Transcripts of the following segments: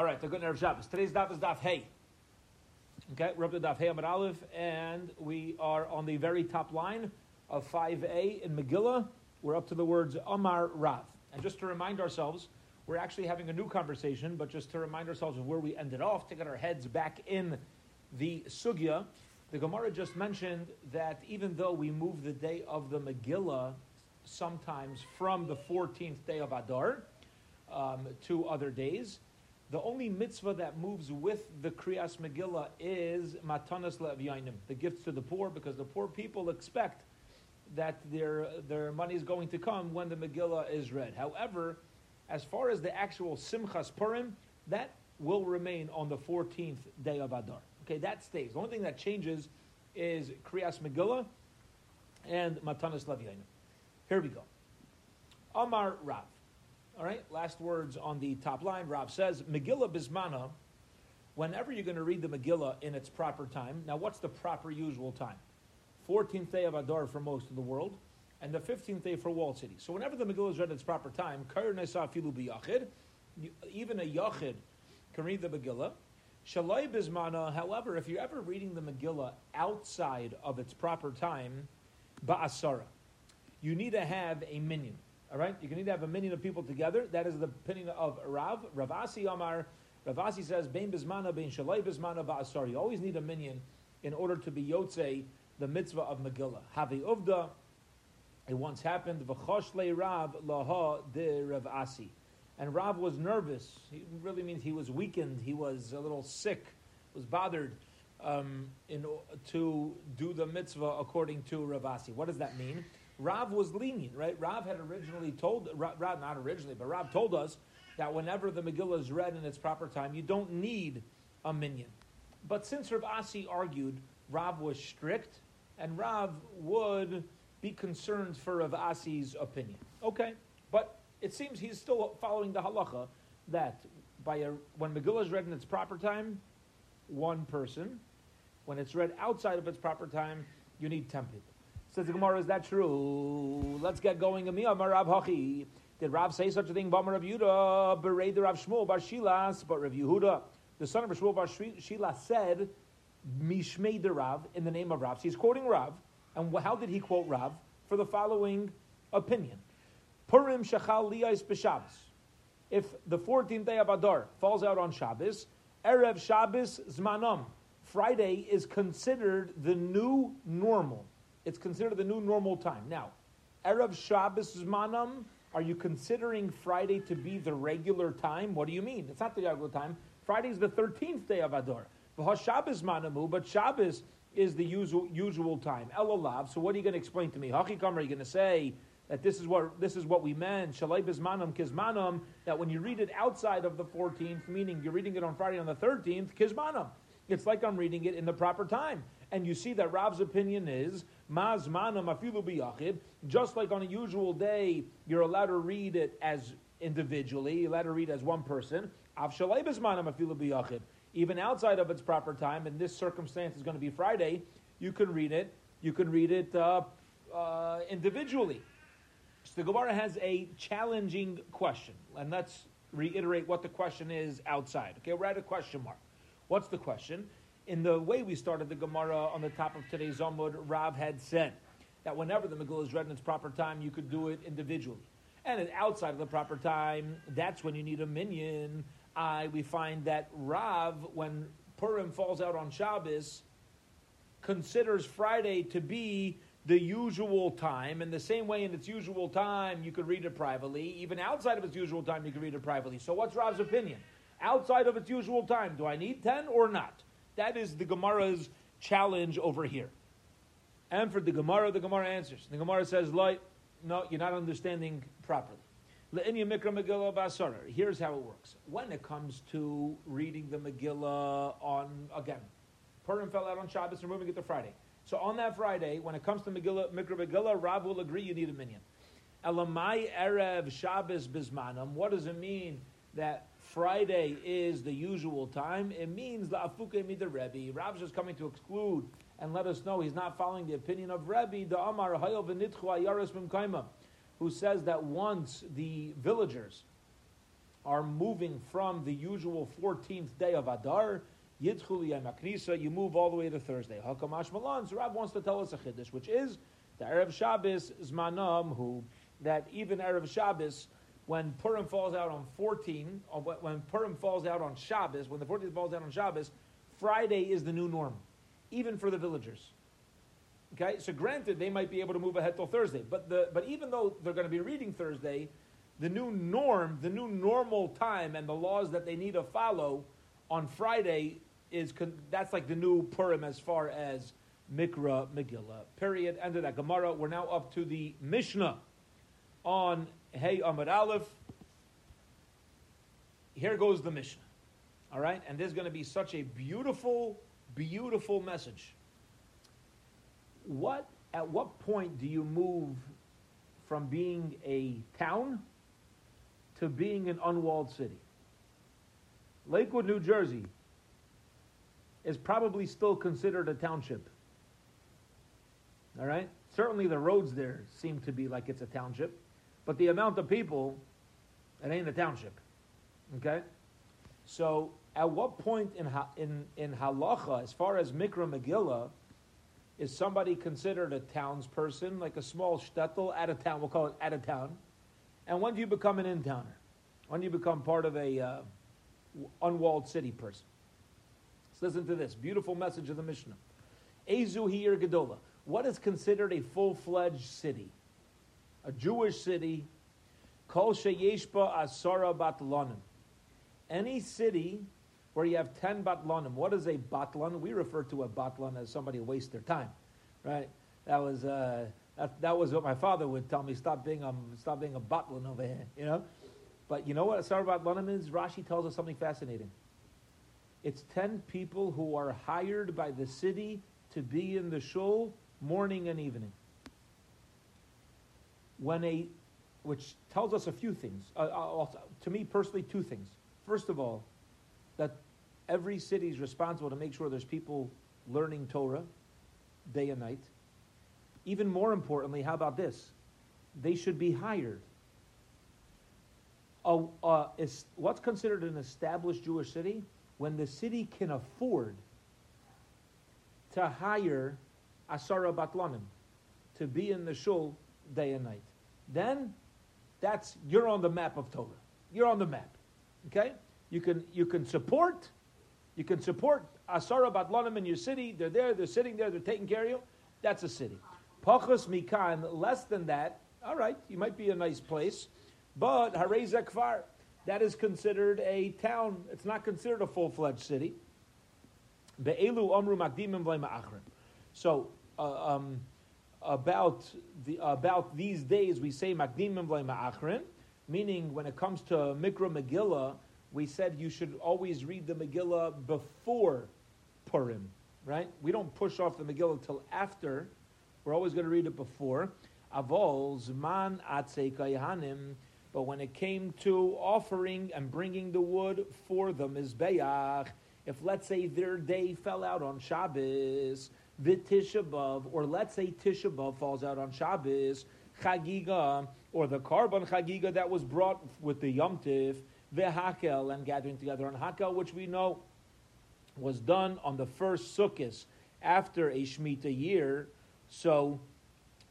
All right, the good Erev Shabbos. Today's daf is daf Hey. Okay, we're up to daf Hey Amud Aleph, and we are on the very top line of 5a in Megillah. We're up to the words Amar Rav. And just to remind ourselves, we're actually having a new conversation, but just to remind ourselves of where we ended off, to get our heads back in the Sugya, the Gemara just mentioned that even though we move the day of the Megillah sometimes from the 14th day of Adar um, to other days, the only mitzvah that moves with the Kriyas Megillah is Matanas Le'avyainim, the gifts to the poor, because the poor people expect that their, their money is going to come when the Megillah is read. However, as far as the actual Simchas Purim, that will remain on the 14th day of Adar. Okay, that stays. The only thing that changes is Kriyas Megillah and Matanas Le'avyainim. Here we go. Amar Rav. All right, last words on the top line. Rav says, Megillah Bismana, whenever you're going to read the Megillah in its proper time. Now, what's the proper usual time? 14th day of Adar for most of the world, and the 15th day for walled city. So, whenever the Megillah is read in its proper time, even a Yachid can read the Megillah. Shalai Bismana, however, if you're ever reading the Megillah outside of its proper time, Ba'asara, you need to have a minyan. All right, you can to have a minion of people together. That is the opinion of Rav. Ravasi Amar. Rav Asi says, "Bein bismana, bein shalai bismana ba'asar." You always need a minion in order to be yotze the mitzvah of Megillah. Havi uvda. It once happened. V'chosh Rav laha de Rav Asi, and Rav was nervous. He really means he was weakened. He was a little sick. Was bothered. Um, in, to do the mitzvah according to Rav Asi. What does that mean? Rav was lenient, right? Rav had originally told, Rav, not originally, but Rav told us that whenever the Megillah is read in its proper time, you don't need a minion. But since Rav Asi argued, Rav was strict, and Rav would be concerned for Rav Asi's opinion. Okay, but it seems he's still following the halacha that by a, when Megillah is read in its proper time, one person. When it's read outside of its proper time, you need ten people. Says the Gemara, is that true? Let's get going. Did Rav say such a thing? Bamar Rav Yehuda, the Rav Shmuel Bar Shilas, but Rav Yehuda, the son of Shmuel Bar Shilas, said, Mishmei de Rav, in the name of Rav. So he's quoting Rav, and how did he quote Rav? For the following opinion. Purim Shechal Liyais B'Shabbos. If the 14th day of Adar falls out on Shabbos, Erev Shabbos Zmanam. Friday is considered the new normal. It's considered the new normal time. Now, Erev Shabbos Zmanam, are you considering Friday to be the regular time? What do you mean? It's not the regular time. Friday is the 13th day of Adar. Shabbos Manamu, but Shabbos is the usual, usual time. Elalav. So what are you going to explain to me? Hachikam, are you going to say that this is what this is what we meant? Shalai bismanam kizmanam. That when you read it outside of the 14th, meaning you're reading it on Friday on the 13th, kizmanam. It's like I'm reading it in the proper time. And you see that Rav's opinion is biyachid. Just like on a usual day, you're allowed to read it as individually. You're allowed to read as one person. Afilu biyachid. Even outside of its proper time, and this circumstance is going to be Friday, you can read it. You can read it uh, uh, individually. So the Gemara has a challenging question, and let's reiterate what the question is outside. Okay, we're at a question mark. What's the question? In the way we started the Gemara on the top of today's Amud, Rav had said that whenever the Megillah is read in its proper time, you could do it individually. And outside of the proper time, that's when you need a minion. I we find that Rav, when Purim falls out on Shabbos, considers Friday to be the usual time. In the same way, in its usual time, you could read it privately. Even outside of its usual time, you could read it privately. So, what's Rav's opinion? outside of its usual time. Do I need 10 or not? That is the Gemara's challenge over here. And for the Gemara, the Gemara answers. The Gemara says, Light, no, you're not understanding properly. Here's how it works. When it comes to reading the Megillah on, again, Purim fell out on Shabbos, we're moving it to Friday. So on that Friday, when it comes to Megillah, Mikra Megillah, Rav will agree you need a minion. Elamai Erev Shabbos Bismanam. What does it mean that Friday is the usual time, it means the afuke mida Rebbe. Rab's just coming to exclude and let us know he's not following the opinion of Rebbe, the Amar Hayel v'nitchu ayaris kaima, who says that once the villagers are moving from the usual 14th day of Adar, Yidchuli Maknisa, you move all the way to Thursday. Hakamash Malan, so Rab wants to tell us a chiddush, which is the Erev Shabbos Zmanam, who that even Erev Shabbos, when Purim falls out on 14, uh, when Purim falls out on Shabbos, when the 14th falls out on Shabbos, Friday is the new norm, even for the villagers. Okay, so granted, they might be able to move ahead till Thursday, but the but even though they're going to be reading Thursday, the new norm, the new normal time, and the laws that they need to follow on Friday is that's like the new Purim as far as Mikra Megillah. Period. End of that Gemara. We're now up to the Mishnah on Hey Amud Aleph. Here goes the Mishnah. All right, and there's going to be such a beautiful, beautiful message. What at what point do you move from being a town to being an unwalled city? Lakewood, New Jersey is probably still considered a township. All right? Certainly the roads there seem to be like it's a township, but the amount of people, it ain't a township. Okay? So, at what point in, in, in halacha, as far as Mikra Megillah, is somebody considered a townsperson, like a small shtetl at a town? We'll call it at a town. And when do you become an in-towner? When do you become part of a uh, unwalled city person? Listen to this beautiful message of the Mishnah. Ezu Hir Gedola. What is considered a full-fledged city? A Jewish city. Kol Sheyeshba Asara Batlanim. Any city where you have 10 batlanim. What is a batlan? We refer to a batlan as somebody who wastes their time, right? That was, uh, that, that was what my father would tell me, stop being a, stop being a batlan over here, you know? But you know what a batlanim is? Rashi tells us something fascinating. It's 10 people who are hired by the city to be in the shul morning and evening. When a, which tells us a few things. Uh, uh, to me personally, two things. First of all, that every city is responsible to make sure there's people learning Torah day and night. Even more importantly, how about this? They should be hired. Uh, is, what's considered an established Jewish city? When the city can afford to hire Asara Batlanim to be in the shul day and night, then that's you're on the map of Torah. You're on the map. Okay? You can, you can support, you can support Asara Batlanim in your city. They're there, they're sitting there, they're taking care of you. That's a city. Pachos Mikan, less than that, all right, you might be a nice place, but Harei Zekvar, that is considered a town. It's not considered a full-fledged city. Be'elu Amru Makdimim Achrim. So, uh, um, about, the, about these days, we say Makdimim meaning when it comes to Mikra Megillah, we said you should always read the Megillah before Purim, right? We don't push off the Megillah till after. We're always going to read it before. Avol zman atzei But when it came to offering and bringing the wood for the mizbeach, if let's say their day fell out on Shabbos, the Tisha or let's say Tisha falls out on Shabbos, Chagiga, or the carbon Chagiga that was brought with the Yom Tif, Vehakel, and gathering together on Hakel, which we know was done on the first Sukkot after a Shemitah year. So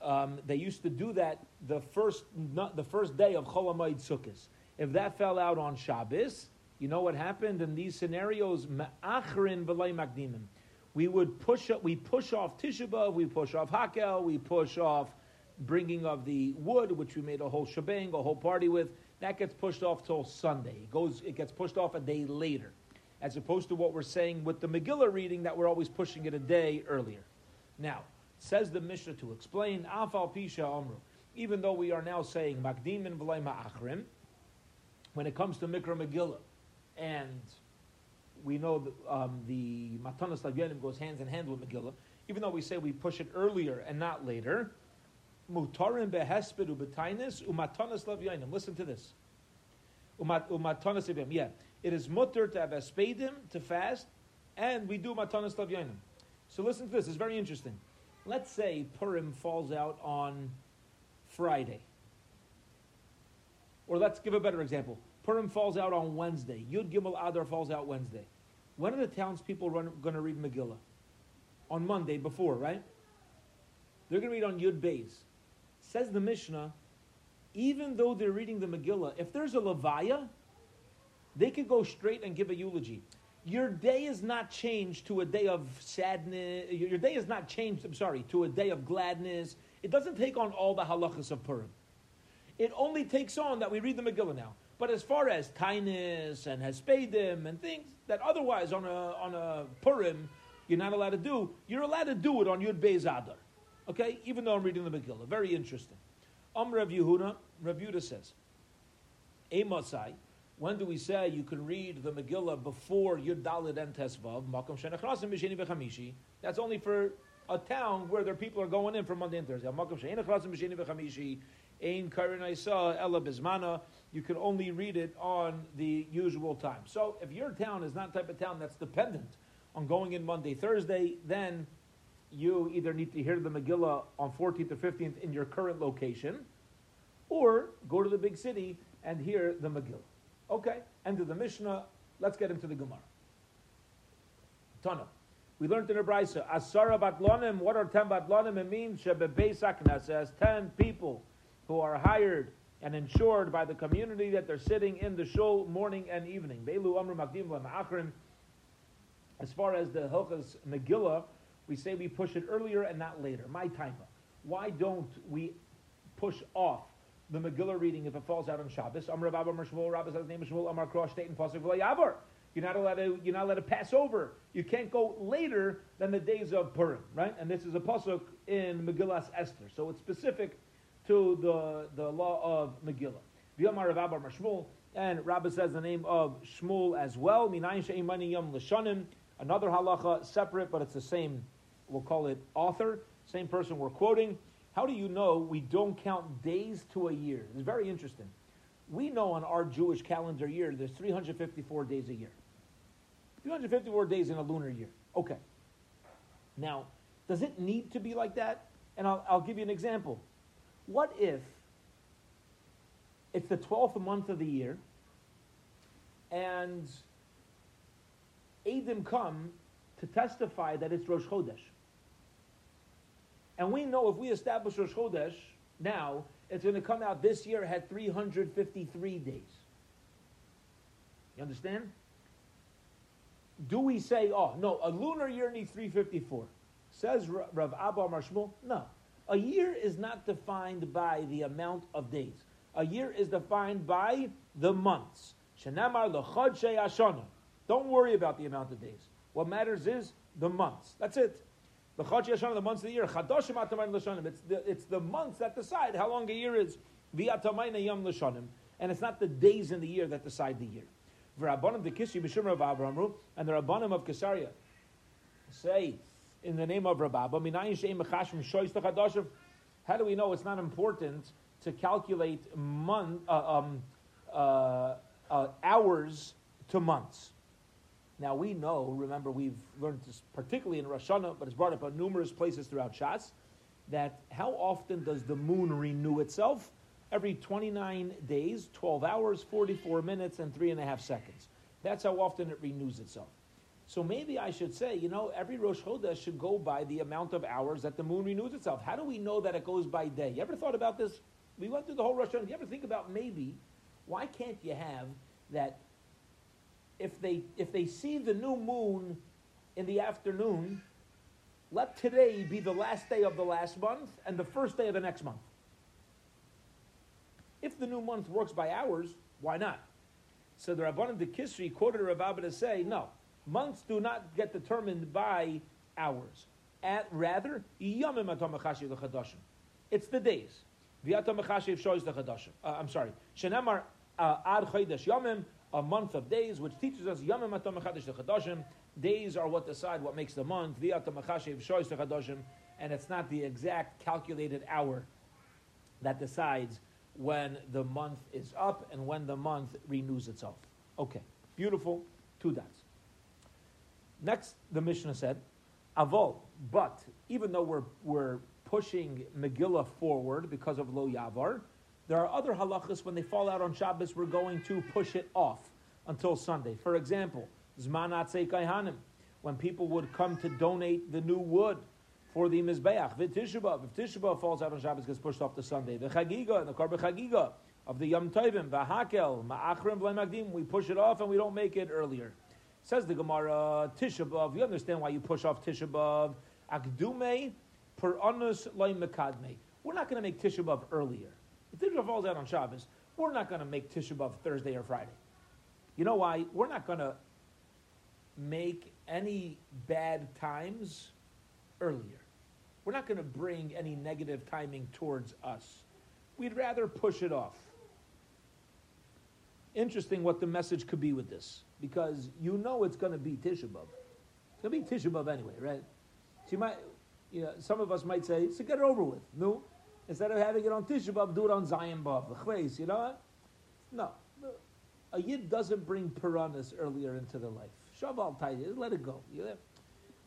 um, they used to do that the first, the first day of Cholamayid Sukkot. If that fell out on Shabbos, you know what happened in these scenarios? Ma'achrin v'lay makdimim. We would push we push off Tisha we push off Hakel, we push off bringing of the wood, which we made a whole shebang, a whole party with. That gets pushed off till Sunday. It goes, it gets pushed off a day later, as opposed to what we're saying with the Megillah reading that we're always pushing it a day earlier. Now, says the Mishnah to explain Afal Pisha Amru. Even though we are now saying Makdim and V'lay Ma'achrim, when it comes to Mikra Megillah, and we know that, um, the Matanas Lavyanim goes hands in hand with Megillah, even though we say we push it earlier and not later, Mutarim behesped ubetainis umatanas lavyanim. Listen to this. Umatanas lavyanim. Yeah, it is mutter to have espedim to fast, and we do matanas lavyanim. So listen to this. It's very interesting. Let's say Purim falls out on Friday, or let's give a better example. Purim falls out on Wednesday. Yud Gimel Adar falls out Wednesday. When are the townspeople going to read Megillah? On Monday before, right? They're going to read on Yud Beis. Says the Mishnah, even though they're reading the Megillah, if there's a Levaya, they could go straight and give a eulogy. Your day is not changed to a day of sadness. Your day is not changed, I'm sorry, to a day of gladness. It doesn't take on all the halachas of Purim. It only takes on that we read the Megillah now. But as far as kindness and hespedim and things that otherwise on a, on a Purim you're not allowed to do, you're allowed to do it on Yud Beis Adar. Okay? Even though I'm reading the Megillah. Very interesting. Um Rav Yehuda, Rav Yehuda says, Emasai, when do we say you can read the Megillah before Yud Dalid and Tesvav? Makom Shenachrasim B'Sheni V'Chamishi. That's only for a town where their people are going in from Monday and Thursday. Makom Shenachrasim B'Sheni V'Chamishi. Ein Karin Isa Ella Bismana. You can only read it on the usual time. So if your town is not type of town that's dependent on going in Monday, Thursday, then you either need to hear the Megillah on 14th or 15th in your current location, or go to the big city and hear the Megillah. Okay, end of the Mishnah. Let's get into the Gemara. Tana. We learned in the Brisa, Asara batlonim, what are 10 batlonim? It means Shebebeisakna says 10 people who are hired and insured by the community that they're sitting in the shul morning and evening. Beilu Amr Magdim As far as the Hilchas Megillah, we say we push it earlier and not later. My time. Why don't we push off the Megillah reading if it falls out on Shabbos? Amr Rabba Shmuel, Rabba says name Shmuel, Amar Krosh, State and Pasuk Yavar. You're not allowed to. You're not allowed to pass over. You can't go later than the days of Purim, right? And this is a pasuk in Megillas Esther, so it's specific to the, the law of Megillah. V'yomar Rav Abba Shmuel, and Rabbi says the name of Shmuel as well. Minayin she'imani yom l'shanim. Another halacha, separate, but it's the same we'll call it author, same person we're quoting. How do you know we don't count days to a year? It's very interesting. We know on our Jewish calendar year there's 354 days a year. 354 days in a lunar year. Okay. Now, does it need to be like that? And I'll, I'll give you an example. What if it's the 12th month of the year and Adim come to testify that it's Rosh Chodesh? And we know if we establish Rosh Chodesh now, it's going to come out this year had 353 days. You understand? Do we say, oh, no, a lunar year needs 354? Says Rav Abba Marshmul, no. A year is not defined by the amount of days. A year is defined by the months. Shenamar Don't worry about the amount of days. What matters is the months. That's it. The Chod Yashana, the months of the year. Chadoshim Atamayim Lashanim. It's the, it's the months that decide how long a year is. V'atamayna Yom Lashanim. And it's not the days in the year that decide the year. V'rabbanim the Kishi. And the Rabbanim of Kesaria say, in the name of Chadoshim. How do we know it's not important to calculate month, uh, um, uh, uh, hours to months? Now we know, remember we've learned this particularly in Rosh Hashanah, but it's brought up on numerous places throughout Shas, that how often does the moon renew itself? Every 29 days, 12 hours, 44 minutes, and three and a half seconds. That's how often it renews itself. So maybe I should say, you know, every Rosh Chodesh should go by the amount of hours that the moon renews itself. How do we know that it goes by day? You ever thought about this? We went through the whole Rosh Hashanah. You ever think about maybe, why can't you have that if they if they see the new moon in the afternoon, let today be the last day of the last month and the first day of the next month. If the new month works by hours, why not? So the Rabbanim de Kisri quoted Abba to say, no, months do not get determined by hours. At, rather, it's the days. Uh, I'm sorry. Shenamar uh, ad chodesh yomim a month of days, which teaches us Yamim Atam Chadashim. Days are what decide what makes the month. And it's not the exact calculated hour that decides when the month is up and when the month renews itself. Okay, beautiful. Two dots. Next, the Mishnah said, Avol, but even though we're, we're pushing Megillah forward because of Lo Yavar, There are other halachas when they fall out on Shabbos, we're going to push it off until Sunday. For example, Zman Kaihanim, when people would come to donate the new wood for the Mizbeach. V'Tishabah, if Tishabah falls out on Shabbos, gets pushed off to Sunday. The Chagiga, and the Karba Chagiga of the Yom Tovim, V'Hakel, Ma'achrim, Magdim, we push it off and we don't make it earlier. Says the Gemara, Tishabah, you understand why you push off Tishabah. Akdume, per anus loy mekadme. We're not going to make Tisha B'Av earlier. If Tisha falls out on Shabbos, we're not going to make Tisha B'Av Thursday or Friday. You know why? We're not going to make any bad times earlier. We're not going to bring any negative timing towards us. We'd rather push it off. Interesting what the message could be with this, because you know it's going to be Tisha B'Av. It's going to be Tisha B'Av anyway, right? So you might, you know, some of us might say, so get it over with. No, instead of having it on Tisha B'Av, do it on Zion B'Av, you know what? No. A Yid doesn't bring piranhas earlier into the life. Shabbal Tayyid, let it go.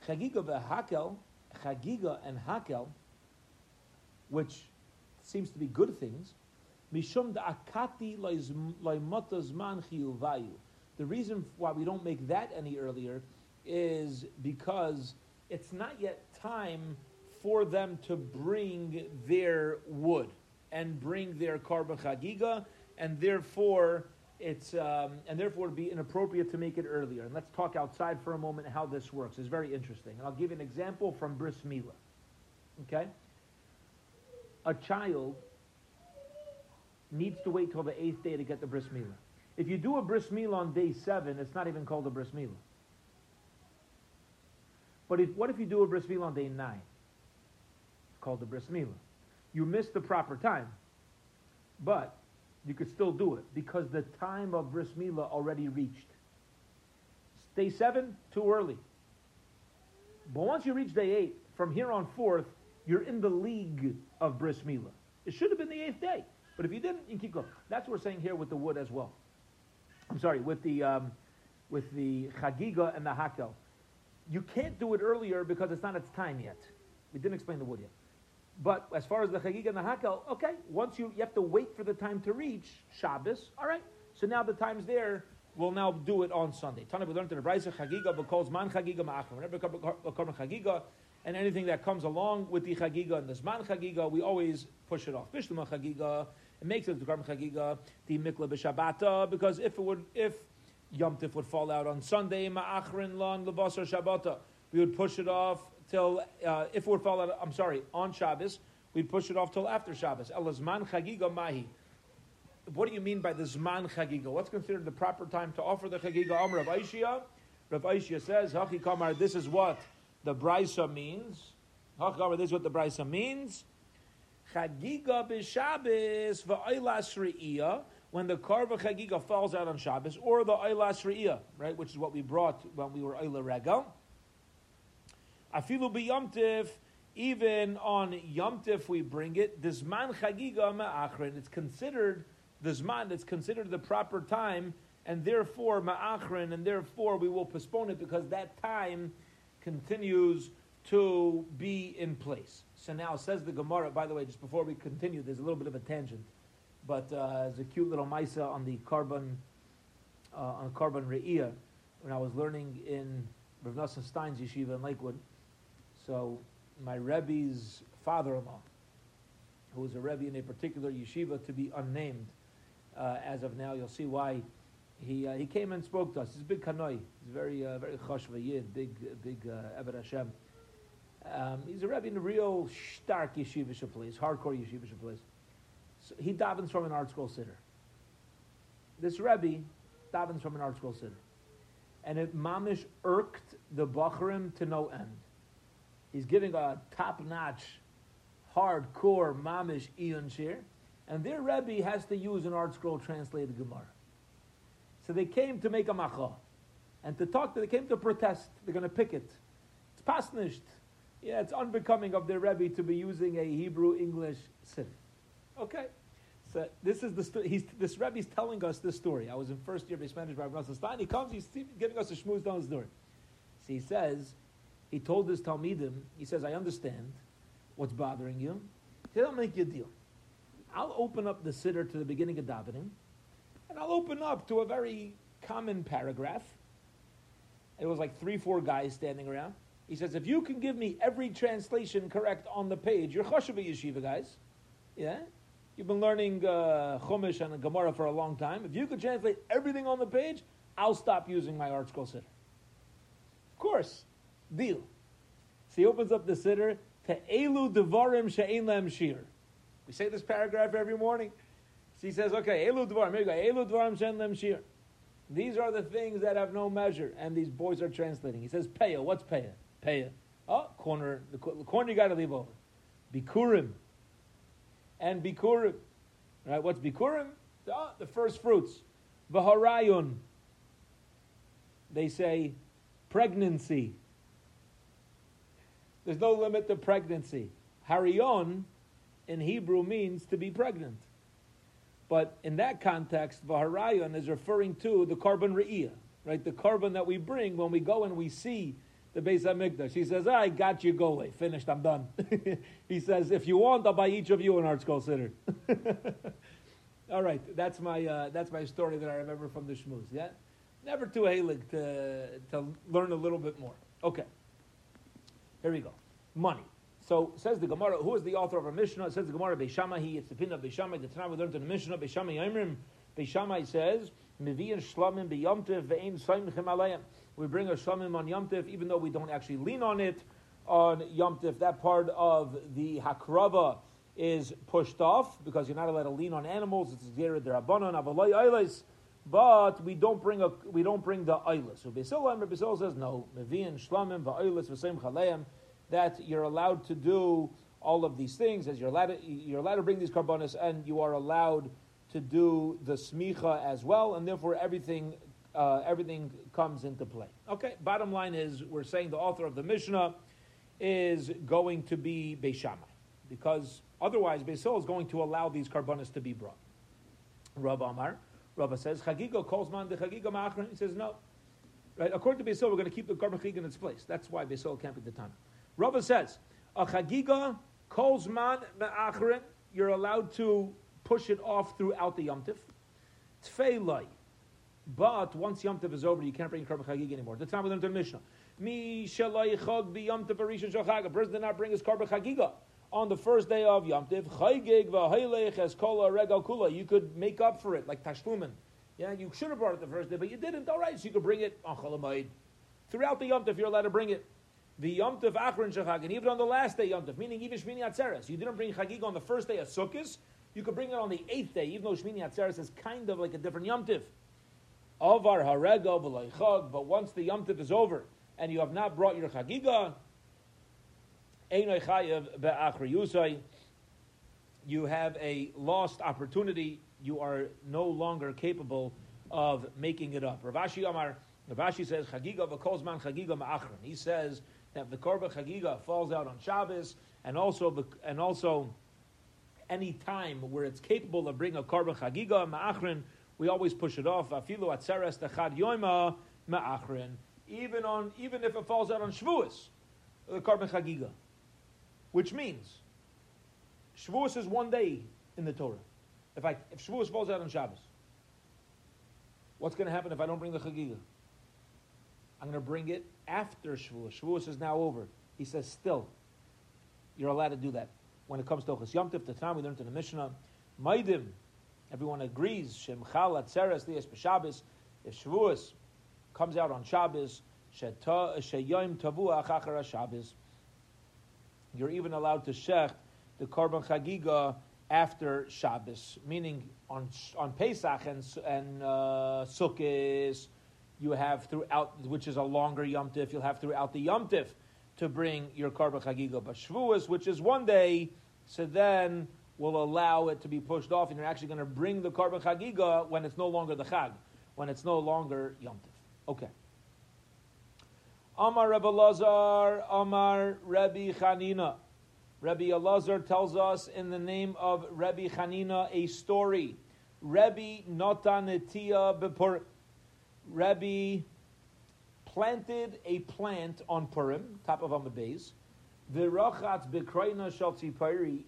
Chagiga v'hakel, Chagiga and Hakel, which seems to be good things, Mishum akati man vayu. The reason why we don't make that any earlier is because it's not yet time for them to bring their wood and bring their carbon chagiga, and therefore it's um, and therefore it'd be inappropriate to make it earlier. And let's talk outside for a moment how this works. It's very interesting, and I'll give you an example from bris milah. Okay, a child needs to wait till the eighth day to get the bris milah. If you do a bris milah on day seven, it's not even called a bris milah. But if, what if you do a bris milah on day nine? It's called the bris milah. You missed the proper time, but you could still do it because the time of bris milah already reached. Day seven, too early. But once you reach day eight, from here on forth, you're in the league of bris milah. It should have been the eighth day, but if you didn't, you keep going. That's what we're saying here with the wood as well. I'm sorry, with the um, with the chagiga and the hakel. You can't do it earlier because it's not its time yet. We didn't explain the wood yet. But as far as the Chagig and the Hakel, okay, once you, you have to wait for the time to reach Shabbos, all right. So now the time's there, we'll now do it on Sunday. Tana, we learned in the Brisa, Chagiga, calls man Chagiga ma'achim. Whenever Korban Chagiga, and anything that comes along with the Chagiga and the man Chagiga, we always push it off. Bishlama Chagiga, it makes it the Korban Chagiga, the Mikla b'Shabbata, because if it would, if Yom Tif would fall out on Sunday, Ma'achrin Lon Lebasar Shabbata. We would push it off till, uh, if it would fall out, I'm sorry, on Shabbos, we'd push it off till after Shabbos. Elazman Chagiga Mahi. What do you mean by the Zman Chagiga? What's considered the proper time to offer the Chagiga? Amr Rav Aishia. Rav Aishia says, Haki Kamar, this is what the Brisa means. Haki Kamar, this is what the Brisa means. Chagiga b'Shabbos v'aylas re'iyah when the karva chagiga falls out on Shabbos, or the Eilas Re'iyah, right, which is what we brought when we were Eila Regal. Afilu b'yamtiv, even on Yomtiv we bring it. Dizman chagiga ma'achrin. It's considered dizman. It's considered the proper time, and therefore ma'achrin, and therefore we will postpone it because that time continues to be in place. So now says the Gemara. By the way, just before we continue, there's a little bit of a tangent but uh, it's a cute little Maisa on the carbon uh, on carbon re'iyah when I was learning in Rav Nosson Stein's yeshiva in Lakewood. So my Rebbe's father-in-law, who was a Rebbe in a particular yeshiva to be unnamed, uh, as of now, you'll see why. He, uh, he came and spoke to us. He's a big kanoi. He's very uh, very chashva yid, big big uh, Hashem. Um, he's a Rebbe in a real stark yeshiva place, hardcore yeshiva place. So he davens from an ArtScroll siddur. This Rebbe davens from an ArtScroll siddur. And it mamish irked the Bachrim to no end. He's giving a top-notch, hardcore mamish Ion shir, and their Rebbe has to use an ArtScroll translated Gemara. So they came to make a macha, and to talk they came to protest. They're going to picket. It's pasnished. Yeah, it's unbecoming of their Rebbe to be using a Hebrew English siddur. Okay. So this is the he's, this Rebbe's telling us this story. I was in first year base manager by Russell Stein. He comes, he's giving us a shmooze down his door. So he says, he told his Talmidim, he says, I understand what's bothering you. He said, I'll make you a deal. I'll open up the sitter to the beginning of davening, and I'll open up to a very common paragraph. It was like three, four guys standing around. He says, if you can give me every translation correct on the page, you're choshev yeshiva guys. Yeah? You've been learning uh, Chumash and Gemara for a long time. If you could translate everything on the page, I'll stop using my ArtScroll siddur. Of course, deal. So he opens up the siddur to Elu Devarim She'en Lem Shir. We say this paragraph every morning. So he says, okay, Elu Devarim, here you go, Elu Devarim She'en Lem Shir. These are the things that have no measure, and these boys are translating. He says, Paya, what's Paya? Paya. Oh, corner, the, corner you got to leave over. Bikurim. And Bikurim. Right, what's Bikurim? Oh, the first fruits. Vaharayun. They say pregnancy. There's no limit to pregnancy. Harion in Hebrew means to be pregnant. But in that context, Vaharayon is referring to the carbon re'iyah, right? The carbon that we bring when we go and we see the Beis Hamikdash. He says, I got you, go away. Finished, I'm done. he says, if you want, I'll buy each of you an ArtScroll siddur. All right, that's my, uh, that's my story that I remember from the Shmuz, yeah? Never too halig to, to learn a little bit more. Okay. Here we go. Money. So says the Gemara, who is the author of our Mishnah? It says the Gemara, He. it's the pin of Beis Shammai, the Tanah we learned in the Mishnah, Beis Shammai Yomrim. Beis Shammai says, Mevi'in shlamim b'yomtiv ve'ein soimchem alayim. We bring a shlamim on Yom yomtiv, even though we don't actually lean on it on Yom yomtiv. That part of the hakrava is pushed off because you're not allowed to lean on animals. It's zera derabanan avaloi eilis, but we don't bring a we don't bring the eilis. So Beisil and Beisil says no. Mevi'in shlamim va'eilis v'seim chalayim that you're allowed to do all of these things, as you're allowed to, you're allowed to bring these carbonas, and you are allowed to do the smicha as well, and therefore everything uh, everything comes into play. Okay, bottom line is we're saying the author of the Mishnah is going to be Beis Shammai, because otherwise Beisil is going to allow these carbonas to be brought. Rav Amar, Rav says, Chagiga calls man the Chagiga Ma'achron. He says, no. Right? According to Beisil, we're going to keep the carbon in its place. That's why Beisil can't be the time. Rava says, a chagiga kolzman me'achrin, you're allowed to push it off throughout the yomtiv. Tfeilai. But once yomtiv is over, you can't bring korban chagiga anymore. That's not within the Mishnah. Mi shalai chag bi yomtiv arishan shachag. A person did not bring his korban chagiga on the first day of yomtiv. Chaygig v'haylech es kol regal kula. You could make up for it like tashlumin. Yeah, you should have brought it the first day, but you didn't. All right, so you could bring it on chalamayid. Throughout the yomtiv, you're allowed to bring it the Yom Tov Achron and even on the last day Yom Tov, meaning even Shmini Atzeres. You didn't bring Chagig on the first day of Sukkot, you could bring it on the eighth day, even though Shmini Atzeres is kind of like a different Yom Tov. Avar Harega Chag, but once the Yom Tov is over, and you have not brought your Chagiga, you have a lost opportunity, you are no longer capable of making it up. Rav Ashi Amar, Rav Ashi says, Chagiga v'kolzman Chagiga ma'achron. He says, that the korban chagiga falls out on Shabbos, and also and also any time where it's capable of bringing a korban chagiga ma'achrin, we always push it off. Even on even if it falls out on Shavuos, the korban chagiga, which means Shavuos is one day in the Torah. If I if Shavuos falls out on Shabbos, what's going to happen if I don't bring the chagiga? I'm going to bring it after Shavuos. Shavuos is now over. He says, still, you're allowed to do that. When it comes to Ochas Yom Tif, the time we learned in the Mishnah, Maidim, everyone agrees, Shem Chal Atzeres Lias B'Shabbos, if Shavuos comes out on Shabbos, Sheyom Tavu Achachar Shabbos, you're even allowed to shech the Korban Chagiga after Shabbos, meaning on on Pesach and and uh, you have throughout, which is a longer Yom Tif, you'll have throughout the Yom Tif to bring your Karba Chagiga. But Shavuos, which is one day, so then will allow it to be pushed off, and you're actually going to bring the Karba Chagiga when it's no longer the Chag, when it's no longer Yom Tif. Okay. Amar Rebbe Lazar, Amar Rebbe Chanina. Rebbe Elazar tells us in the name of Rebbe Chanina a story. Rebbe Notanetia Bepur. Rabbi planted a plant on Purim, top of Amud Shal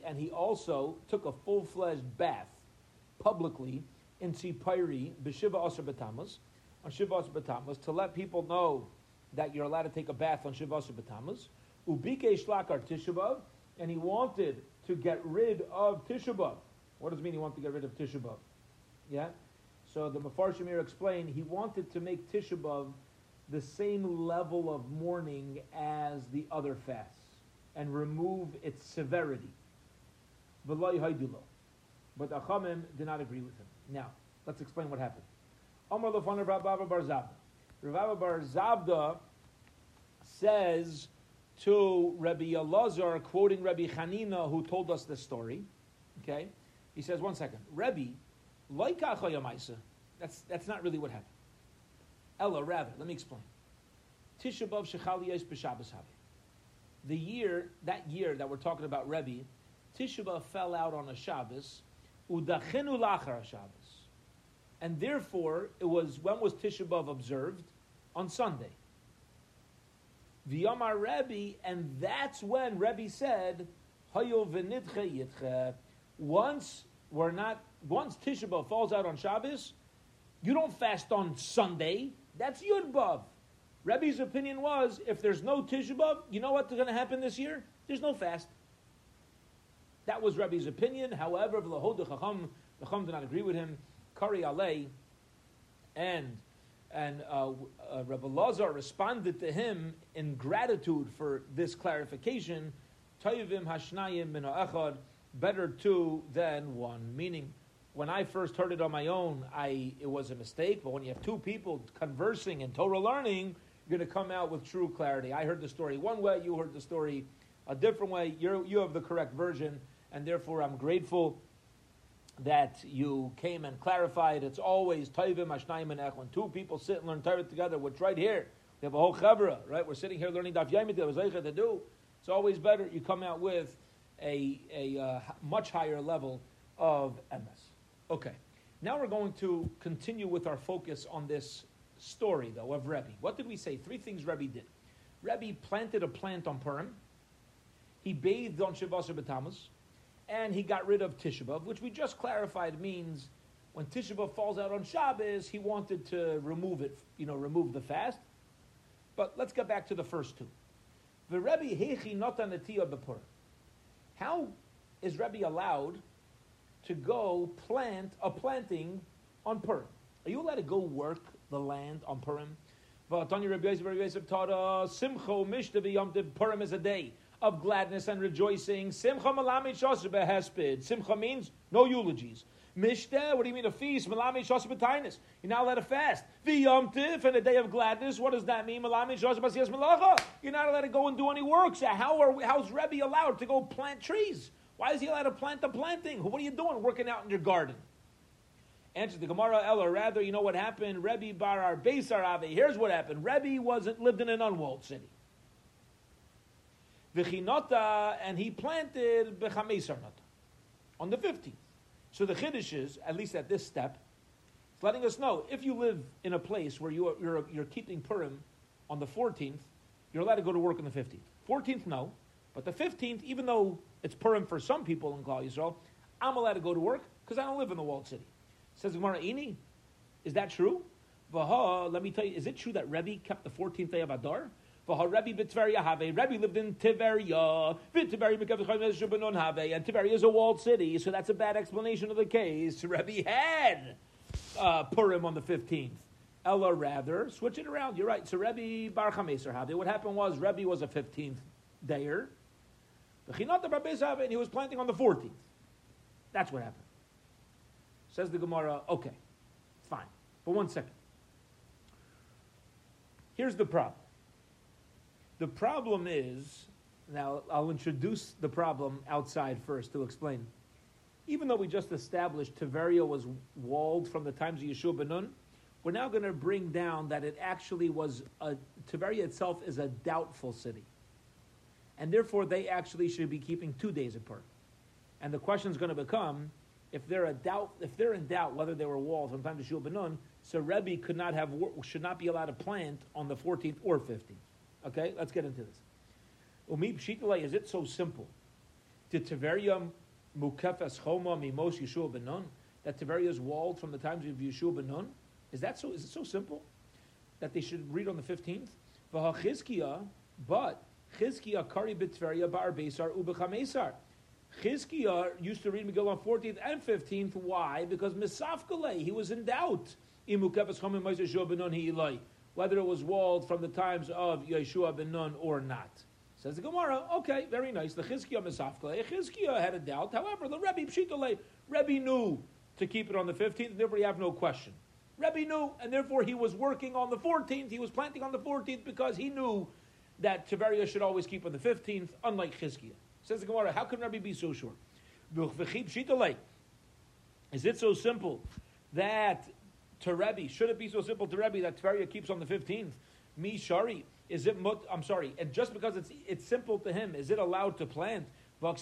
and he also took a full fledged bath publicly in Tzipiri B'Shiva Asr B'Tamas, on Shiva Asr to let people know that you're allowed to take a bath on Shiva Asr. Ubike Shlakar Tishabav, and he wanted to get rid of Tishabav. What does it mean he wanted to get rid of Tishabav? Yeah? So the Mepharshim here explained he wanted to make Tishabav the same level of mourning as the other fasts and remove its severity. But Achamim did not agree with him. Now, let's explain what happened. Rabba Bar Zabda. Says to Rabbi Elazar, quoting Rabbi Chanina, who told us this story. Okay, he says, one second, Rabbi, like that's that's not really what happened. Ella, rather, let me explain. Tisha B'av Shechaliyos B'Shabbos The year, that year that we're talking about, Rebbe, Tisha B'av fell out on a Shabbos, Udachenu Lachar Shabbos. And therefore, it was, when was Tisha B'av observed? On Sunday. V'yamar Rebbe, and that's when Rebbe said, Hayo yitche. Once we're not, once Tisha B'av falls out on Shabbos, you don't fast on Sunday. That's Yud B'av. Rebbe's opinion was, if there's no Tisha you know what's going to happen this year? There's no fast. That was Rebbe's opinion. However, the Chacham, the Chacham did not agree with him. Kari Alei and and uh, uh, Rabbi Lazar responded to him in gratitude for this clarification. Toyivim hashnayim min echad, better two than one. Meaning, when I first heard it on my own, I it was a mistake. But when you have two people conversing and Torah learning, you're going to come out with true clarity. I heard the story one way, you heard the story a different way. you you have the correct version, and therefore I'm grateful that you came and clarified. It's always Taivim Ashnayim and When two people sit and learn Torah together, which right here, we have a whole chavra, right? We're sitting here learning Daf Yomid, there was to do. It's always better you come out with a, a uh, much higher level of MS. Okay, now we're going to continue with our focus on this story, though, of Rebbe. What did we say? Three things Rebbe did. Rebbe planted a plant on Purim. He bathed on Shavasar B'Tammuz and he got rid of Tishabov, which we just clarified means when Tishabov falls out on Shabbos, he wanted to remove it, you know, remove the fast. But let's get back to the first two. The Rebbe Hechi. How is Rebbe allowed to go plant a planting on Purim? Are you allowed to go work the land on Purim? Simcha, Mishta, Viyomtiv. Purim is a day of gladness and rejoicing. Simcha. Simcha means no eulogies. Mishte, what do you mean a feast? Malami shosbetainis. You're not allowed to fast. V'yomtiv, and a day of gladness. What does that mean? Malami shosbetainis malacha. You're not allowed to go and do any work. So how are we, how's Rebbe allowed to go plant trees? Why is he allowed to plant the planting? What are you doing working out in your garden? Answer the Gemara, Ella, rather, you know what happened? Rebbe bar our Ave. Here's what happened. Rebbe wasn't lived in an unwalled city. V'chinota, and he planted b'chameisar on the 15th. So the Chiddush is, at least at this step, it's letting us know, if you live in a place where you are, you're, you're keeping Purim on the 14th, you're allowed to go to work on the 15th. 14th, no. But the 15th, even though it's Purim for some people in Klal Yisrael, I'm allowed to go to work because I don't live in the walled city. Says Gemara, Ini, is that true? Vaha, let me tell you, is it true that Rebbe kept the 14th day of Adar? Rebbe b'Tveria have. Rebbe lived in Tiberia. And Tiberia is a walled city, so that's a bad explanation of the case. Rebbe had uh, Purim on the 15th. Ella rather, switch it around. You're right. So Rebbe Bar Chameser have. What happened was Rebbe was a 15th dayer. And he was planting on the 14th. That's what happened. Says the Gemara, okay, fine. But one second. Here's the problem. The problem is, now I'll introduce the problem outside first to explain. Even though we just established Tiberia was walled from the times of Yeshua ben Nun, we're now going to bring down that it actually was, a, Tiberia itself is a doubtful city. And therefore, they actually should be keeping two days apart. And the question is going to become, if they're a doubt, if they're in doubt whether they were from the time of Yeshua ben Nun, so Rebbe could not have, should not be allowed to plant on the 14th or 15th. Okay, let's get into this. Umi pshitale, is it so simple? Did Tiveria mukefes choma mimos Yeshua ben Nun? That Tiveria is walled from the times of Yeshua ben Nun? Is that so? Is it so simple that they should read on the fifteenth? V'hachizkia, but Chizkia kari b'Tveria bar besar ubechamesar. Chizkia used to read Megillah on 14th and 15th. Why? Because Misafkale, he was in doubt. Whether it was walled from the times of Yehoshua ben Nun or not. Says the Gemara, okay, very nice. The Chizkiah Misafkale. Chizkiah had a doubt. However, the Rebbe Pshitale, Rebbe knew to keep it on the 15th, therefore you have no question. Rebbe knew, and therefore he was working on the 14th. He was planting on the 14th because he knew that Tiberia should always keep on the 15th, unlike Chizkiah. Says the Gemara, how can Rabbi be so sure? Is it so simple that to Rebbe, should it be so simple to Rebbe that Tiberia keeps on the 15th? Me Shari, is it mut, I'm sorry, and just because it's it's simple to him, is it allowed to plant? But it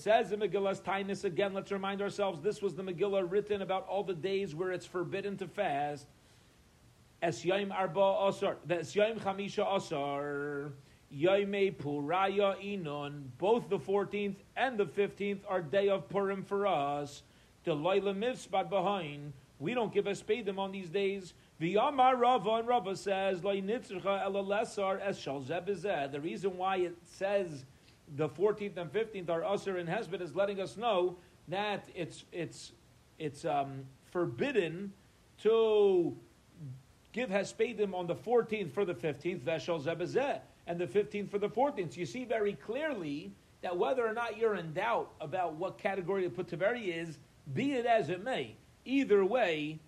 says in Megillas Tainis again, let's remind ourselves this was the Megillah written about all the days where it's forbidden to fast. Esyayim Arba Asar, the Esyayim Chamisha Asar, Yaime Puraya Inon, both the 14th and the 15th are day of Purim for us. The Laila Mivspat behind, we don't give a spadim on these days. V'yamar Rava, and Rava says, The reason why it says the 14th and 15th are Usr and Hesbet is letting us know that it's, it's, it's um, forbidden to give Hespedim on the 14th for the 15th, Veshal Zebezeh, and the 15th for the 14th. So you see very clearly that whether or not you're in doubt about what category to put Taveri is, be it as it may, either way,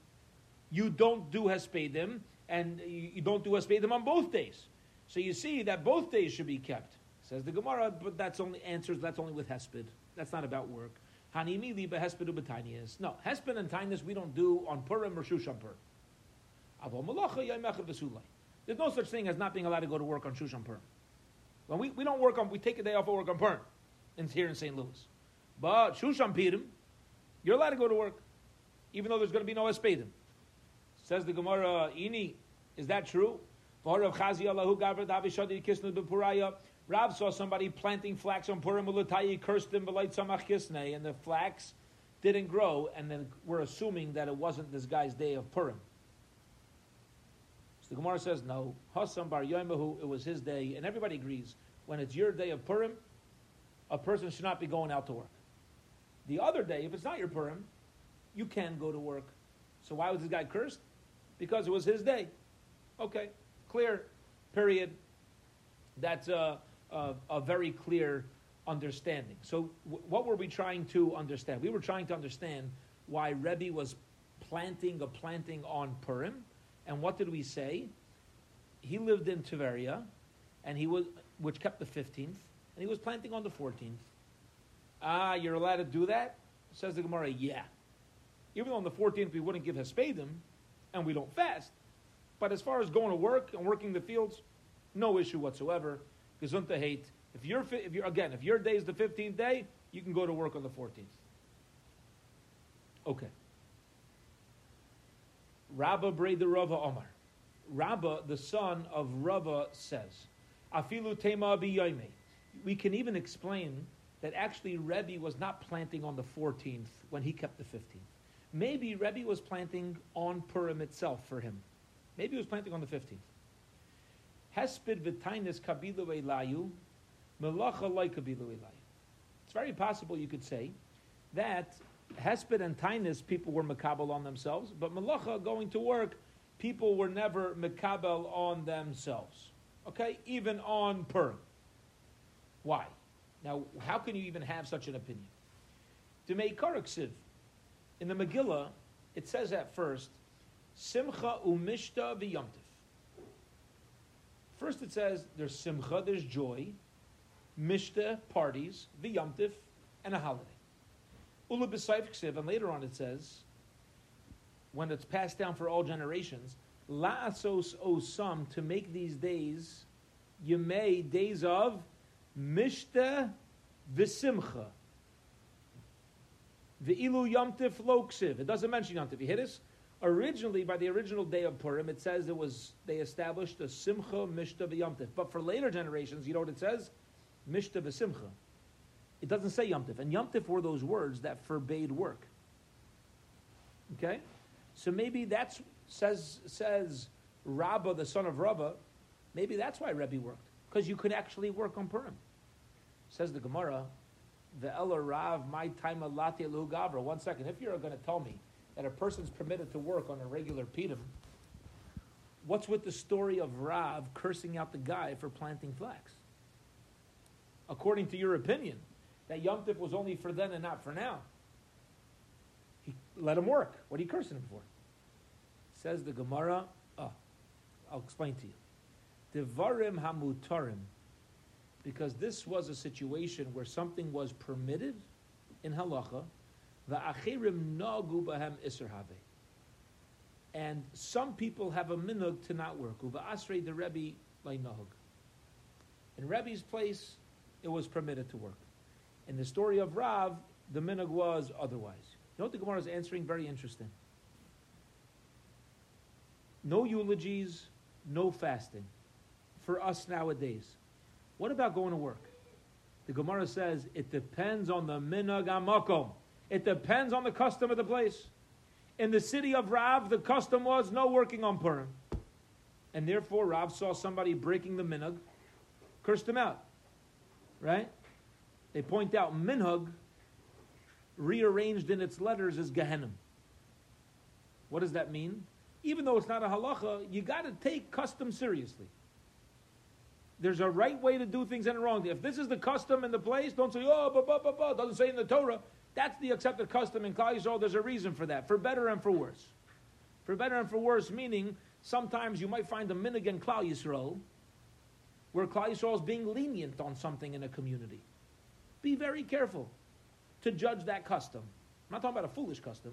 you don't do Hespedim, and you don't do Hespedim on both days. So you see that both days should be kept. Says the Gemara, but that's only answers, that's only with Hesped. That's not about work. Hanimi liba Hesped ubetinias. No, Hesped and Tinus we don't do on Purim or Shushan Purim. There's no such thing as not being allowed to go to work on Shushan Purim. When we, we don't work on, we take a day off of work on Purim, in, here in St. Louis. But Shushan Purim, you're allowed to go to work, even though there's going to be no Espedim. Says the Gemara, Ini, is that true? Rav saw somebody planting flax on Purim Ulatayi, cursed him, and the flax didn't grow, and then we're assuming that it wasn't this guy's day of Purim. So the Gemara says, no, Hassam Bar Yoimahu, it was his day, and everybody agrees, when it's your day of Purim, a person should not be going out to work. The other day, if it's not your Purim, you can go to work. So why was this guy cursed? because it was his day. Okay, clear, period. That's a, a, a very clear understanding. So, w- what were we trying to understand? We were trying to understand why Rebbe was planting a planting on Purim, and what did we say? He lived in Tiberia, and he was which kept the fifteenth, and he was planting on the fourteenth. Ah, you're allowed to do that? Says the Gemara, yeah. Even though on the fourteenth we wouldn't give Hespedim, and we don't fast. But as far as going to work and working the fields, no issue whatsoever. Gesundheit hate. If you're, if you're again, if your day is the 15th day, you can go to work on the 14th. Okay. Rabba Breda Rava Omar. Rabba, the son of Rava, says, Afilu Tema biyoime. We can even explain that actually Rebbe was not planting on the 14th when he kept the 15th. Maybe Rebbe was planting on Purim itself for him. Maybe he was planting on the 15th. Hesped v'tainis kabilu elayu, melacha loy kabilu elayu. It's very possible you could say that Hesped and Tainus people were makabel on themselves, but melacha going to work, people were never makabel on themselves. Okay, even on Purim. Why? Now, how can you even have such an opinion? To make karaksiv, in the Megillah, it says at first, Simcha umishta v'yomtiv. First it says there's simcha, there's joy, mishta, parties, v'yomtiv, and a holiday. Ula b'sayf and later on it says, when it's passed down for all generations, la'asos osam, to make these days, yemei, days of mishta v'simcha, the ilu yomtiv loksiv. It doesn't mention yomtiv. You hear this? Originally, by the original day of Purim, it says it was they established a simcha mishta v'yomtiv. But for later generations, you know what it says? Mishta v'simcha. It doesn't say yomtiv, and yomtiv were those words that forbade work. Okay, so maybe that's says says Rabba, the son of Rabba. Maybe that's why Rebbe worked because you could actually work on Purim. Says the Gemara, the Ella Rav, my time alati gavra. One second, if you're going to tell me that a person's permitted to work on a regular Purim, what's with the story of Rav cursing out the guy for planting flax? According to your opinion, that Yom Tif was only for then and not for now. He let him work. What are you cursing him for? Says the Gemara. Oh, I'll explain to you. Devarim hamutarim because this was a situation where something was permitted in halacha, the achirim nagu bahem iser And some people have a minhag to not work. Uva asrei the Rebbe by nahug. In Rebbe's place, it was permitted to work. In the story of Rav, the minhag was otherwise. You know what the Gemara is answering? Very interesting. No eulogies, no fasting for us nowadays. What about going to work? The Gemara says it depends on the minhag amakom. It depends on the custom of the place. In the city of Rav, the custom was no working on Purim. And therefore, Rav saw somebody breaking the minhag, cursed him out. Right? They point out minhag, rearranged in its letters, is Gehenim. What does that mean? Even though it's not a halacha, you got to take custom seriously. There's a right way to do things and a wrong. If this is the custom in the place, don't say, oh, but, but, but, but. Doesn't say in the Torah. That's the accepted custom in Klal Yisrael. There's a reason for that, for better and for worse. For better and for worse, meaning sometimes you might find a minhag in Klal Yisrael where Klal Yisrael is being lenient on something in a community. Be very careful to judge that custom. I'm not talking about a foolish custom,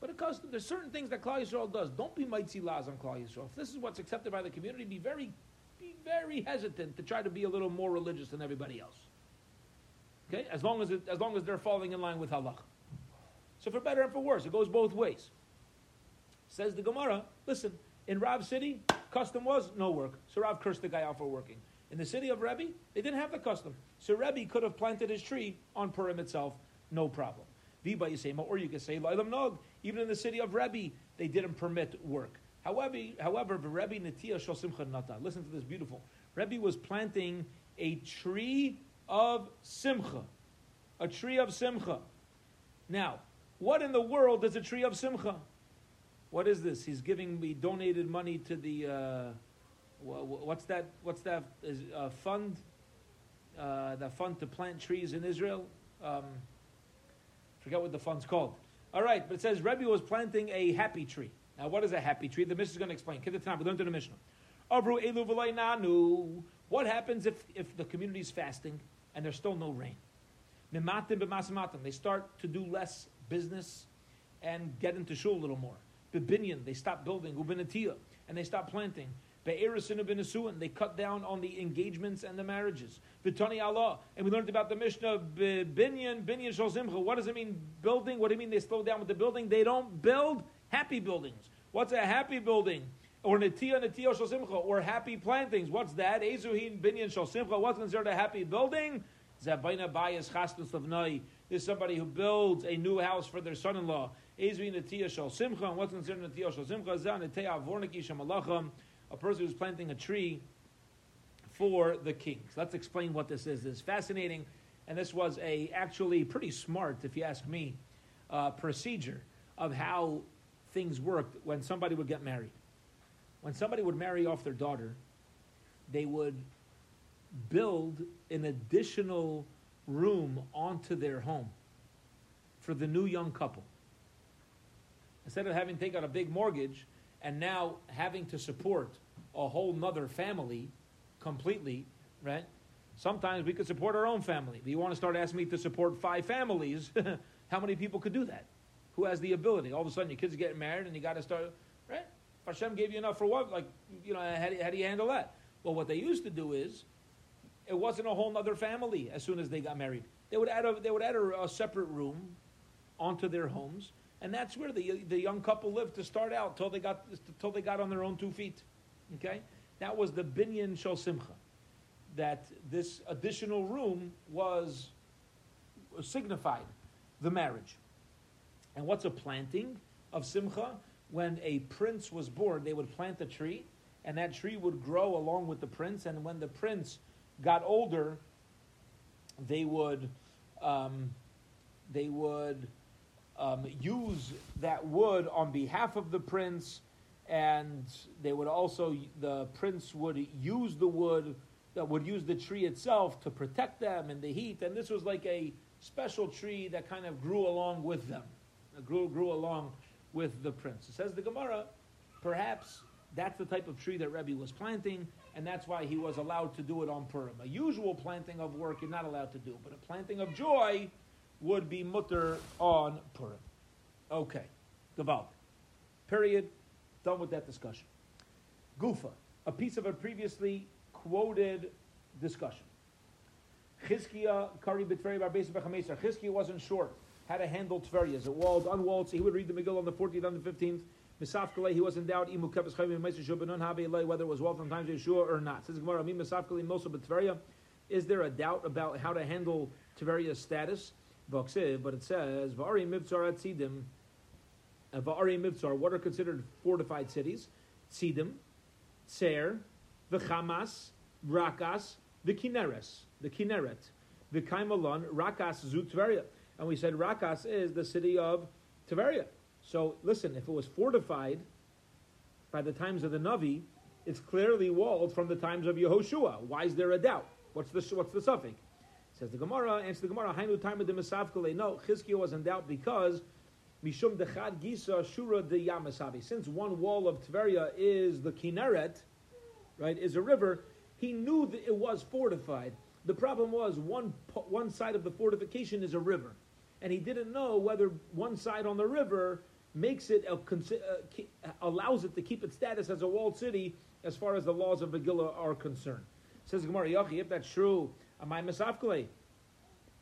but a custom. There's certain things that Klal Yisrael does. Don't be mitzi laz on Klal Yisrael. If this is what's accepted by the community, be very be very hesitant to try to be a little more religious than everybody else. Okay, as long as it, as long as they're falling in line with halach. So for better and for worse, it goes both ways. Says the Gemara. Listen, in Rav city, custom was no work. So Rav cursed the guy out for working. In the city of Rebbe, they didn't have the custom. So Rebbe could have planted his tree on Purim itself, no problem. Or you could say Nog. Even in the city of Rebbe, they didn't permit work. However, however, Rebbe Natiya Shal Simcha Nata. Listen to this beautiful. Rebbe was planting a tree of Simcha. A tree of Simcha. Now, what in the world is a tree of Simcha? What is this? He's giving me donated money to the uh, what's that? What's that? Is uh, fund? Uh, the fund to plant trees in Israel. Um, forget what the fund's called. All right, but it says Rebbe was planting a happy tree. Now, what is a happy tree? The Mishnah is going to explain. Give the time. We learned in the Mishnah. What happens if, if the community is fasting and there's still no rain? They start to do less business and get into shul a little more. Bibinyan, they stop building. Ubinatia, and they stop planting. They cut down on the engagements and the marriages. Vitani Allah, and we learned about the Mishnah Binyan, Binyan Shal What does it mean building? What do you mean they slow down with the building? They don't build happy buildings. What's a happy building? Or netia netia shal simcha, or happy plantings. What's that? Ezuhin binyan shal. What's considered a happy building? Zabayna bayas chastus. There's somebody who builds a new house for their son-in-law. Ezuhin netia shal. And what's considered netia shal simcha? Zan netia vorniki shamalacham. A person who's planting a tree for the kings. Let's explain what this is. This is fascinating, and this was a actually pretty smart, if you ask me, uh, procedure of how things worked when somebody would get married. When somebody would marry off their daughter, they would build an additional room onto their home for the new young couple. Instead of having to take out a big mortgage and now having to support a whole nother family completely, right? Sometimes we could support our own family. But you want to start asking me to support five families, how many people could do that? who has the ability. All of a sudden, your kids are getting married, and you got to start right. If Hashem gave you enough for what? Like, you know, how do, how do you handle that? Well, what they used to do is, it wasn't a whole other family as soon as they got married. They would add a, they would add a, a separate room onto their homes, and that's where the the young couple lived to start out till they got till they got on their own two feet. Okay, that was the binyan shel simcha. That this additional room was signified the marriage. And what's a planting of simcha? When a prince was born, they would plant a tree, and that tree would grow along with the prince. And when the prince got older, they would um, they would um, use that wood on behalf of the prince, and they would also the prince would use the wood that would use the tree itself to protect them in the heat. And this was like a special tree that kind of grew along with them, grew grew along with the prince. It says the Gemara, perhaps that's the type of tree that Rebbe was planting, and that's why he was allowed to do it on Purim. A usual planting of work you're not allowed to do, but a planting of joy would be mutter on Purim. Okay, Gaval. Period. Done with that discussion. Gufa, a piece of a previously quoted discussion. Chizkiah, Kari B'Tveria Bar Beis B'Chameser. Chizkiah wasn't sure how to handle Tveria. Is it walled, unwalled? So he would read the Megillah on the 14th and the 15th. Misafkale, he was in doubt. Imu Keves Chayim Meiser Shubanon Habe whether it was walled from times Yeshua or not. Says Gemara, Misafkale Mosa B'Tveria. Is there a doubt about how to handle Tveria's status? But it says, Va'ari Mibtzar Atzidim. Va'ari Mibtzar, what are considered fortified cities? Tzidim, Tser, the Hamas, Rakas, the Kineres, the Kineret, the Kaimalon, Rakas Zu Tveria. And we said Rakas is the city of Tveria. So listen, if it was fortified by the times of the Navi, it's clearly walled from the times of Yehoshua. Why is there a doubt? What's the what's the suffix? Says the Gemara, answer the Gemara, Hainu time of the Misafkale. No, Chizkiah was in doubt because Mishum Dechad Gisa Shura de Yamasabi. Since one wall of Tveria is the Kineret, right, is a river, he knew that it was fortified. The problem was one, one side of the fortification is a river. And he didn't know whether one side on the river makes it, a, uh, allows it to keep its status as a walled city as far as the laws of Megillah are concerned. Says Gemara, Yachi, if that's true, am I misafkale?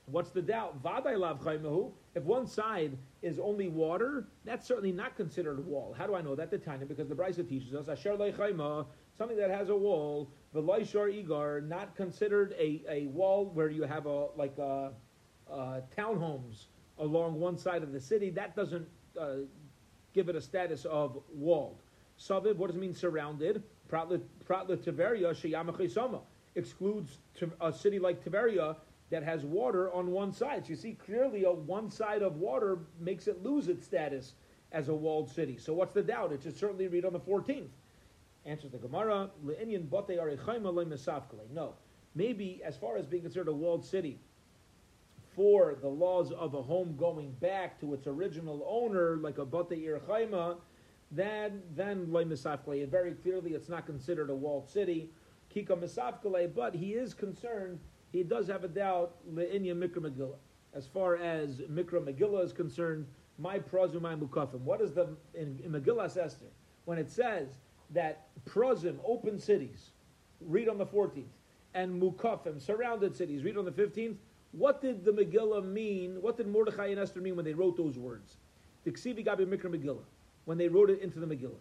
What's the doubt? Vaday lav If one side is only water, that's certainly not considered a wall. How do I know that? The Tanya, because the Brisa teaches us, Asher something that has a wall, the Laishar Igar, not considered a, a wall where you have a like a, a townhomes along one side of the city. That doesn't uh, give it a status of walled. Saviv, what does it mean surrounded? Pratla Tiveria Sheyamachesama excludes a city like Tiberia that has water on one side. So you see clearly a one side of water makes it lose its status as a walled city. So what's the doubt? It should certainly read on the 14th. Answers the Gemara. No. Maybe as far as being considered a walled city, for the laws of a home going back to its original owner, like a Bate Irchaima, then then Misafkale. Very clearly it's not considered a walled city. Kika Misafkale, but he is concerned, he does have a doubt, Le'inya Mikra Megillah. As far as Mikra Megillah is concerned, my prazu my mukafim. What is the in, in Megillah Esther when it says that Prozim, open cities, read on the 14th, and Mukafim, surrounded cities, read on the 15th. What did the Megillah mean? What did Mordechai and Esther mean when they wrote those words? The Ksivi Gabi Mikra Megillah, when they wrote it into the Megillah.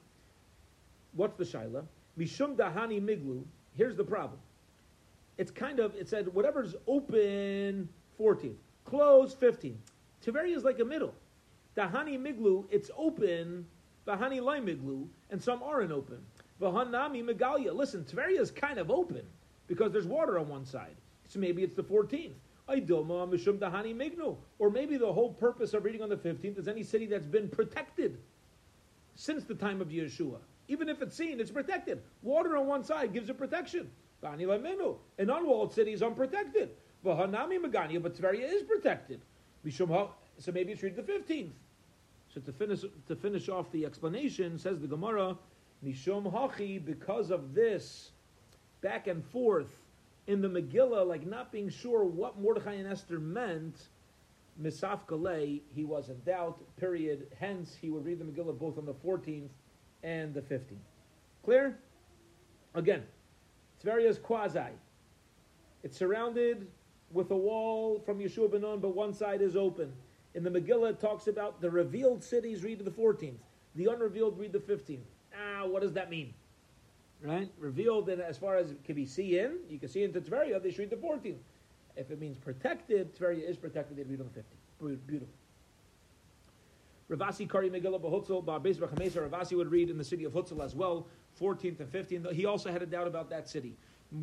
What's the Shaila? Mishum Dahani Miglu. Here's the problem. It's kind of, it said whatever's open 14th, closed 15th. Tiveria is like a middle. Dahani Miglu, it's open Vahani Miglu, and some aren't open. Vahanami Megalia. Listen, Tveria is kind of open because there's water on one side. So maybe it's the 14th. Idoma Mishum Dahani Mignu. Or maybe the whole purpose of reading on the 15th is any city that's been protected since the time of Yeshua. Even if it's seen, it's protected. Water on one side gives it protection. An unwalled city is unprotected. Vahanami Megania, but Tveria is protected. So maybe it's read the 15th. So to finish to finish off the explanation, says the Gemara, Mishom Hachi, because of this back and forth in the Megillah, like not being sure what Mordechai and Esther meant, Misaf Galei, he was in doubt, period. Hence, he would read the Megillah both on the 14th and the 15th. Clear? Again, Tveria is quasi. It's surrounded with a wall from Yeshua Benon, but one side is open In the Megillah, it talks about the revealed cities read the 14th, the unrevealed read the 15th. Ah, what does that mean? Right? Revealed in as far as can be seen you can see into Tveria, they should read the 14th. If it means protected, Tveria is protected, they read on the 15th. Beautiful. Rav Asi Kari Megillah Bahutzel, Ba'beis B'chamesa, Rav Asi would read in the city of Hutzel as well, 14th and 15th. He also had a doubt about that city. He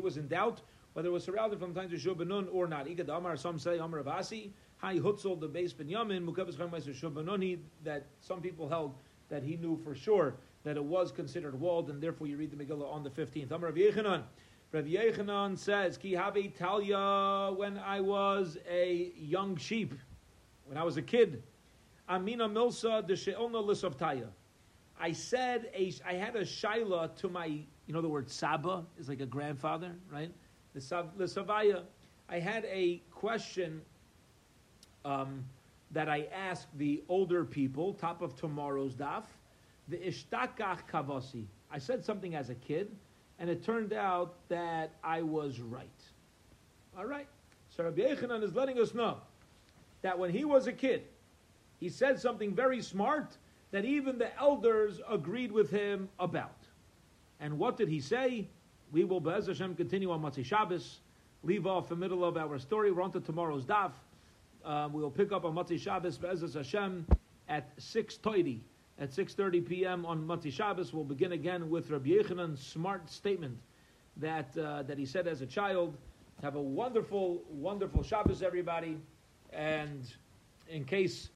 was in doubt whether it was surrounded from times of Shubanun or not. Amar, some say Amar Rav Asi, Hai Hutzel, the base Binyamin, Mukabas Shubanun, that some people held that he knew for sure that it was considered walled, and therefore you read the Megillah on the 15th. Amar Yochanan. Rav Yochanan says, Ki Havi Talia, when I was a young sheep, when I was a kid, Amina Milsa de Lisavtaya. I said, a, I had a shaila to my, you know the word Saba is like a grandfather, right? The, Savaya. I had a question um, that I asked the older people, top of tomorrow's daf, the Ishtakach Kavasi. I said something as a kid, and it turned out that I was right. All right. So Rabbi Yochanan is letting us know that when he was a kid, he said something very smart that even the elders agreed with him about. And what did he say? We will, Be'ez Hashem, continue on Motzei Shabbos, leave off the middle of our story. We're on to tomorrow's daf. Um, we will pick up on Motzei Shabbos, Be'ez Hashem, at 6.30 at 6.30 p.m. on Motzei Shabbos. We'll begin again with Rabbi Yochanan's smart statement that, uh, that he said as a child. Have a wonderful, wonderful Shabbos, everybody. And in case